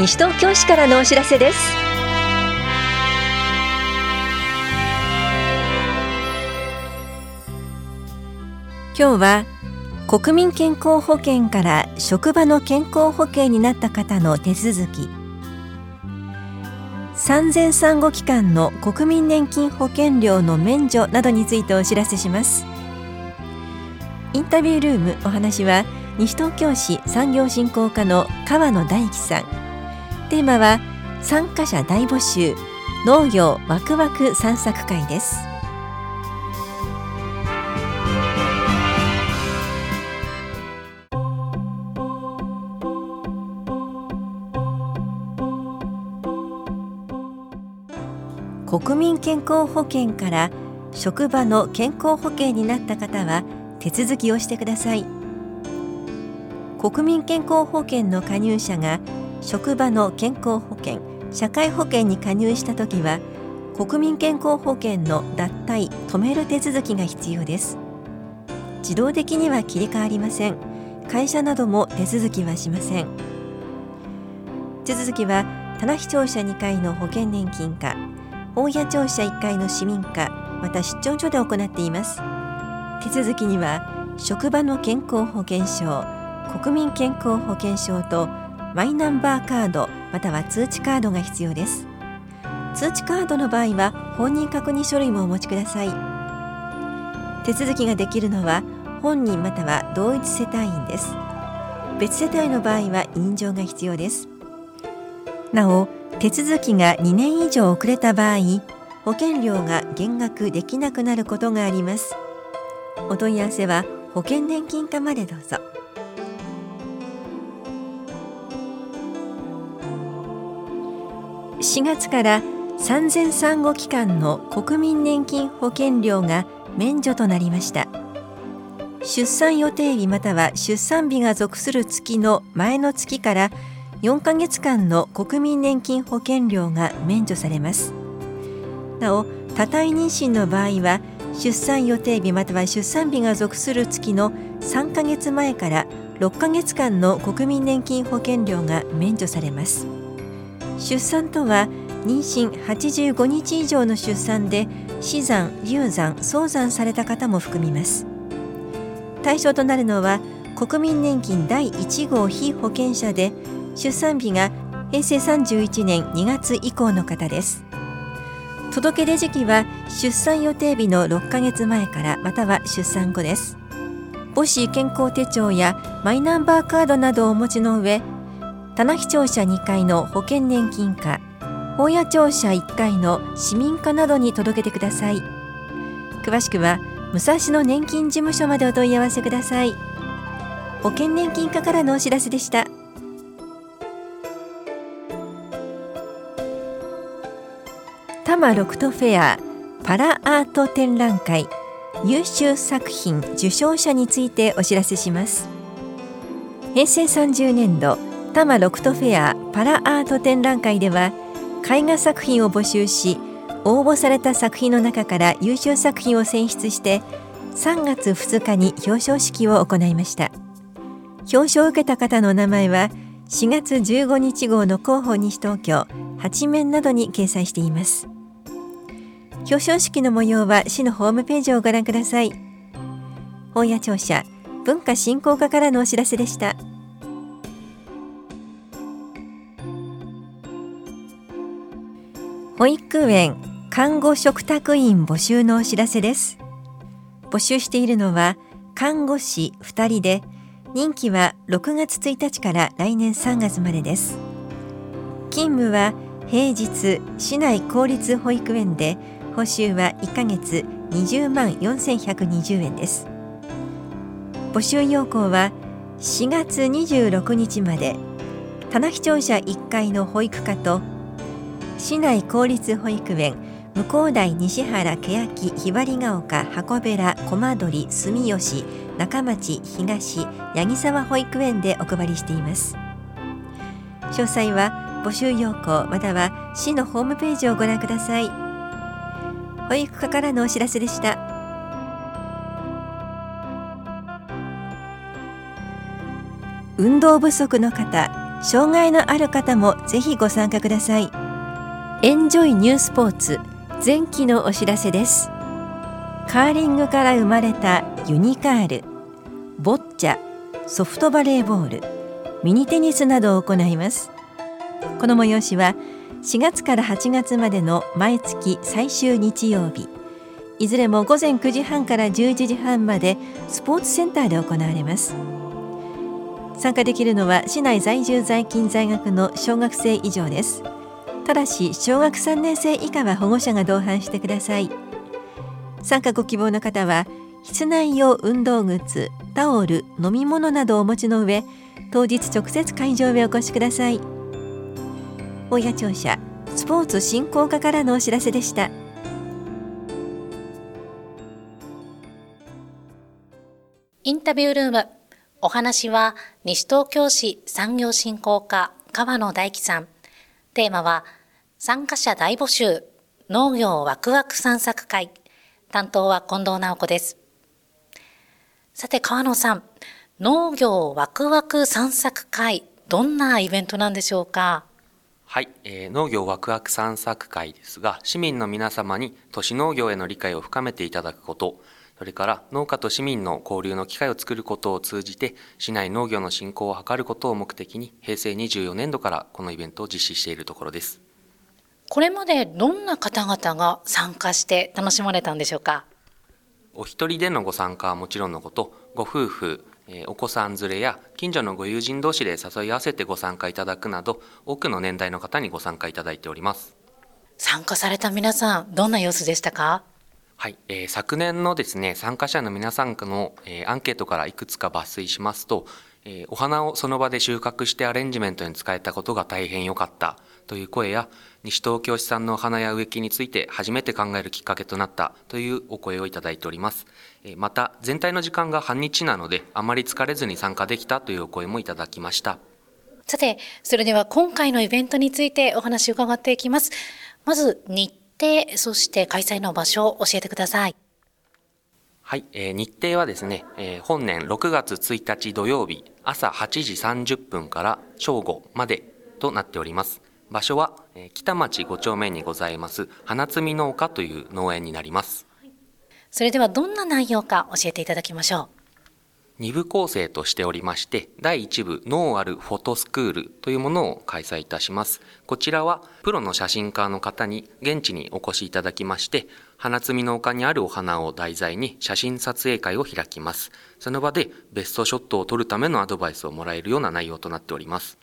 西東京市からのお知らせです。今日は国民健康保険から職場の健康保険になった方の手続き。産前産後期間の国民年金保険料の免除などについてお知らせします。インタビュールームお話は西東京市産業振興課の川野大樹さん。テーマは参加者大募集農業ワクワク散策会です。国民健康保険から職場の健康保険になった方は手続きをしてください。国民健康保険の加入者が職場の健康保険社会保険に加入したときは国民健康保険の脱退止める手続きが必要です。自動的には切り替わりません。会社なども手続きはしません。手続きは棚視聴者2階の保険年金課大谷庁舎1階の市民課また出張所で行っています。手続きには職場の健康保険証国民健康保険証とマイナンバーカードまたは通知カードが必要です。通知カードの場合は本人確認書類もお持ちください。手続きができるのは本人または同一世帯員です。別世帯の場合は委任状が必要です。なお手続きが2年以上遅れた場合保険料が減額できなくなることがあります。お問い合わせは保険年金課までどうぞ。4月から産前産後期間の国民年金保険料が免除となりました。出産予定日または出産日が属する月の前の月から4ヶ月間の国民年金保険料が免除されます。なお多体妊娠の場合は出産予定日または出産日が属する月の3ヶ月前から6ヶ月間の国民年金保険料が免除されます。出産とは妊娠85日以上の出産で死産、流産、早産された方も含みます。対象となるのは国民年金第1号被保険者で出産日が平成31年2月以降の方です。届出時期は出産予定日の6ヶ月前からまたは出産後です。母子健康手帳やマイナンバーカードなどをお持ちの上棚視聴者2階の保険年金課法屋庁舎1階の市民課などに届けてください。詳しくは武蔵野年金事務所までお問い合わせください。保険年金課からのお知らせでした。多摩六都フェアパラアート展覧会優秀作品受賞者についてお知らせします。平成30年度多摩六都フェアパラアート展覧会では絵画作品を募集し応募された作品の中から優秀作品を選出して3月2日に表彰式を行いました。表彰を受けた方の名前は4月15日号の広報西東京8面などに掲載しています。表彰式の模様は市のホームページをご覧ください。本屋庁舎文化振興課からのお知らせでした。保育園看護嘱託員募集のお知らせです。募集しているのは看護師2人で任期は6月1日から来年3月までです。勤務は平日市内公立保育園で報酬は1ヶ月20万4120円です。募集要項は4月26日まで棚視聴者1階の保育課と市内公立保育園向高台西原欅ひばりが丘箱べら駒取住吉中町東八木沢保育園でお配りしています。詳細は募集要項または市のホームページをご覧ください。保育課からのお知らせでした。運動不足の方障害のある方もぜひご参加ください。エンジョイニュースポーツ前期のお知らせです。カーリングから生まれたユニカールボッチャソフトバレーボールミニテニスなどを行います。この催しは4月から8月までの毎月最終日曜日。いずれも午前9時半から11時半までスポーツセンターで行われます。参加できるのは市内在住在勤在学の小学生以上です。ただし小学3年生以下は保護者が同伴してください。参加ご希望の方は室内用運動靴タオル飲み物などをお持ちの上当日直接会場へお越しください。大谷庁舎スポーツ振興課からのお知らせでした。インタビュールームお話は西東京市産業振興課川野大樹さん。テーマは参加者大募集農業ワクワク散策会。担当は近藤直子です。さて川野さん。農業ワクワク散策会どんなイベントなんでしょうか？はい、えー、農業ワクワク散策会ですが、市民の皆様に都市農業への理解を深めていただくこと、それから農家と市民の交流の機会を作ることを通じて、市内農業の振興を図ることを目的に、平成24年度からこのイベントを実施しているところです。これまでどんな方々が参加して楽しまれたんでしょうか？お一人でのご参加はもちろんのこと、ご夫婦、お子さん連れや近所のご友人同士で誘い合わせてご参加いただくなど多くの年代の方にご参加いただいております。参加された皆さんどんな様子でしたか？はい、えー、昨年のですね参加者の皆さんの、えー、アンケートからいくつか抜粋しますと、えー、お花をその場で収穫してアレンジメントに使えたことが大変良かったという声や西東京市産の花や植木について初めて考えるきっかけとなったというお声をいただいております。また、全体の時間が半日なので、あまり疲れずに参加できたというお声もいただきました。さて、それでは今回のイベントについてお話を伺っていきます。まず、日程、そして開催の場所を教えてください。はい、えー、日程はですね、えー、本年6月1日土曜日朝8時30分から正午までとなっております。場所は北町5丁目にございます花摘み農家という農園になります。それではどんな内容か教えていただきましょう。2部構成としておりまして第1部脳あるフォトスクールというものを開催いたします。こちらはプロの写真家の方に現地にお越しいただきまして花摘み農家にあるお花を題材に写真撮影会を開きます。その場でベストショットを撮るためのアドバイスをもらえるような内容となっております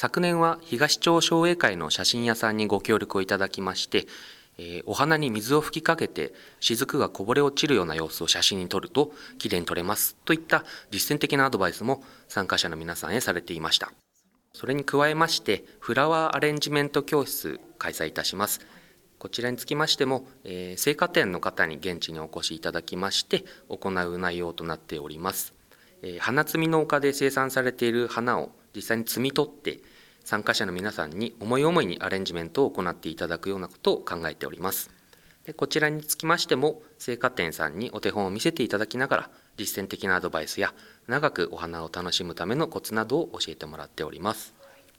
昨年は東町商栄会の写真屋さんにご協力をいただきまして、えー、お花に水を吹きかけて雫がこぼれ落ちるような様子を写真に撮るときれいに撮れます。といった実践的なアドバイスも参加者の皆さんへされていました。それに加えましてフラワーアレンジメント教室開催いたします。こちらにつきましても、えー、生花店の方に現地にお越しいただきまして行う内容となっております、えー、花摘み農家で生産されている花を実際に摘み取って参加者の皆さんに思い思いにアレンジメントを行っていただくようなことを考えております。でこちらにつきましても生花店さんにお手本を見せていただきながら実践的なアドバイスや長くお花を楽しむためのコツなどを教えてもらっております。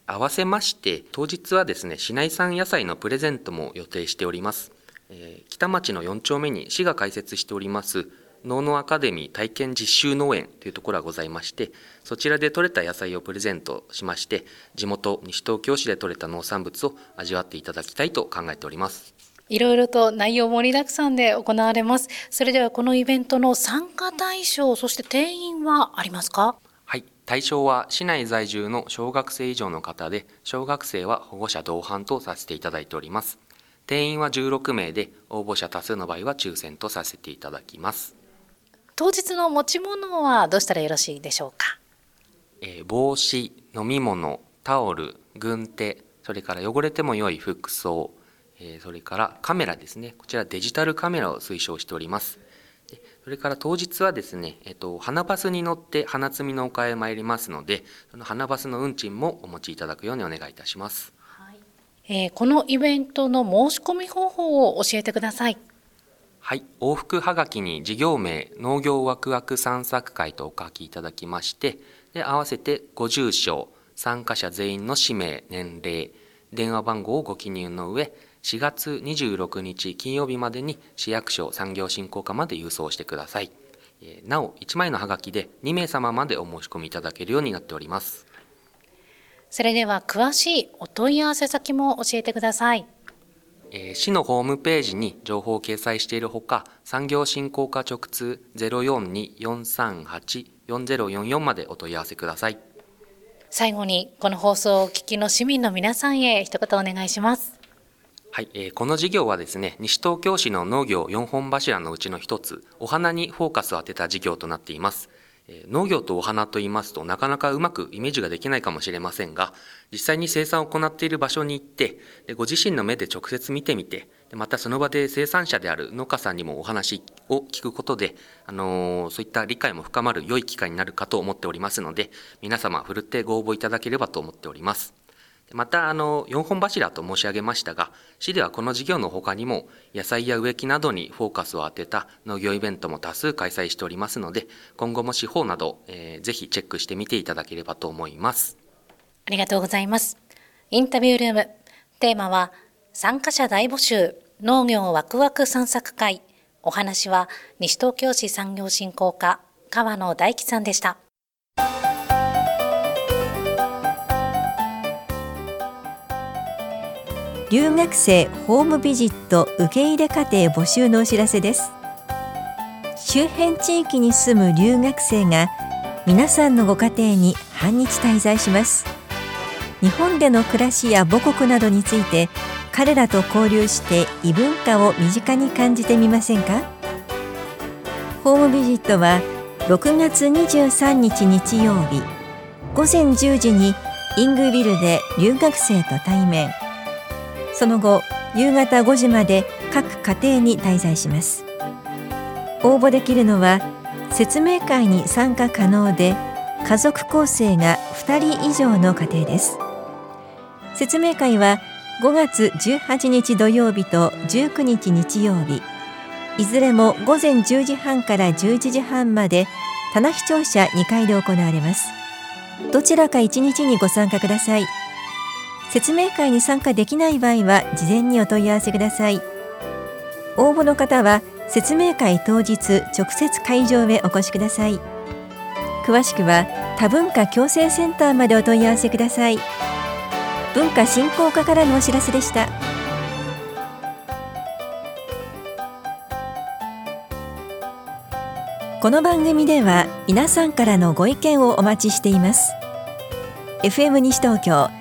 合わせまして当日はですね市内産野菜のプレゼントも予定しております、えー、北町の4丁目に市が開設しております農農アカデミー体験実習農園というところがございましてそちらで採れた野菜をプレゼントしまして地元西東京市で採れた農産物を味わっていただきたいと考えております。いろいろと内容盛りだくさんで行われます。それではこのイベントの参加対象そして定員はありますか？はい。対象は市内在住の小学生以上の方で小学生は保護者同伴とさせていただいております。定員は16名で応募者多数の場合は抽選とさせていただきます当日の持ち物はどうしたらよろしいでしょうか、えー、帽子飲み物タオル軍手それから汚れても良い服装、えー、それからカメラですねこちらデジタルカメラを推奨しておりますそれから当日はですね、えっと、花バスに乗って花摘みの丘へ参りますので、その花バスの運賃もお持ちいただくようにお願いいたします。はい、えー、このイベントの申し込み方法を教えてください。はい、往復はがきに事業名農業ワクワク散策会とお書きいただきましてで合わせてご住所参加者全員の氏名、年齢、電話番号をご記入の上、4月26日金曜日までに市役所産業振興課まで郵送してください。なお、1枚のハガキで2名様までお申し込みいただけるようになっております。それでは詳しいお問い合わせ先も教えてください。えー、市のホームページに情報を掲載しているほか、産業振興課直通042-438-4044までお問い合わせください。最後に、この放送をお聞きの市民の皆さんへ一言お願いします。はい、えー、この事業はですね、西東京市の農業4本柱のうちの一つ、お花にフォーカスを当てた事業となっています。農業とお花と言いますとなかなかうまくイメージができないかもしれませんが実際に生産を行っている場所に行ってでご自身の目で直接見てみてでまたその場で生産者である農家さんにもお話を聞くことで、あのー、そういった理解も深まる良い機会になるかと思っておりますので皆様ふるってご応募いただければと思っております。また、あの、4本柱と申し上げましたが、市ではこの事業の他にも、野菜や植木などにフォーカスを当てた農業イベントも多数開催しておりますので、今後も司法など、えー、ぜひチェックしてみていただければと思います。ありがとうございます。インタビュールーム、テーマは、参加者大募集、農業ワクワク散策会。お話は、西東京市産業振興課、川野大樹さんでした。留学生ホームビジット受け入れ家庭募集のお知らせです。周辺地域に住む留学生が皆さんのご家庭に半日滞在します。日本での暮らしや母国などについて彼らと交流して異文化を身近に感じてみませんか？ホームビジットは6月23日日曜日午前10時にイングビルで留学生と対面。その後夕方5時まで各家庭に滞在します。応募できるのは説明会に参加可能で家族構成が2人以上の家庭です。説明会は5月18日土曜日と19日日曜日。いずれも午前10時半から11時半まで棚視聴者2回で行われます。どちらか1日にご参加ください。説明会に参加できない場合は事前にお問い合わせください。応募の方は説明会当日直接会場へお越しください。詳しくは多文化共生センターまでお問い合わせください。文化振興課からのお知らせでした。この番組では皆さんからのご意見をお待ちしています。FM 西東京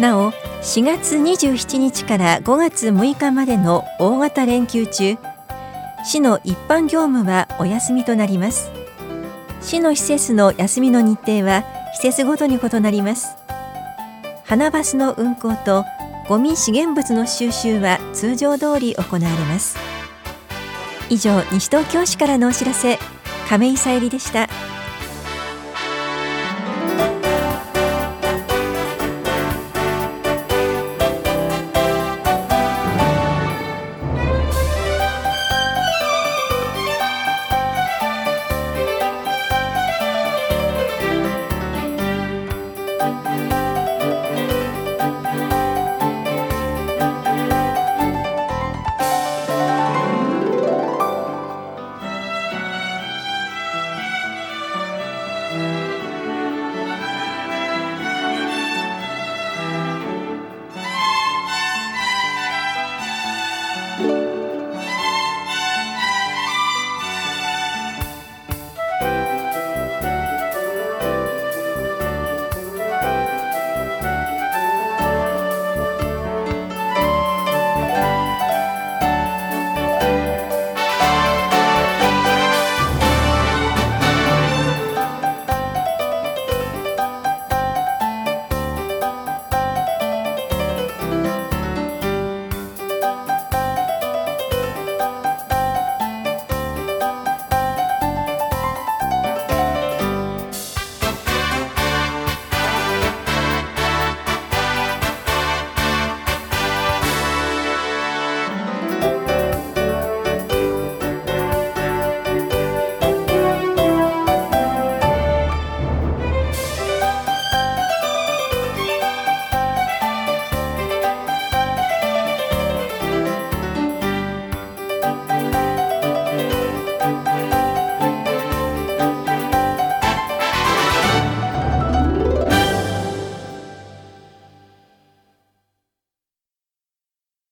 なお4月27日から5月6日までの大型連休中市の一般業務はお休みとなります。市の施設の休みの日程は施設ごとに異なります。花バスの運行とゴミ資源物の収集は通常通り行われます。以上西東京市からのお知らせ亀井さゆりでした。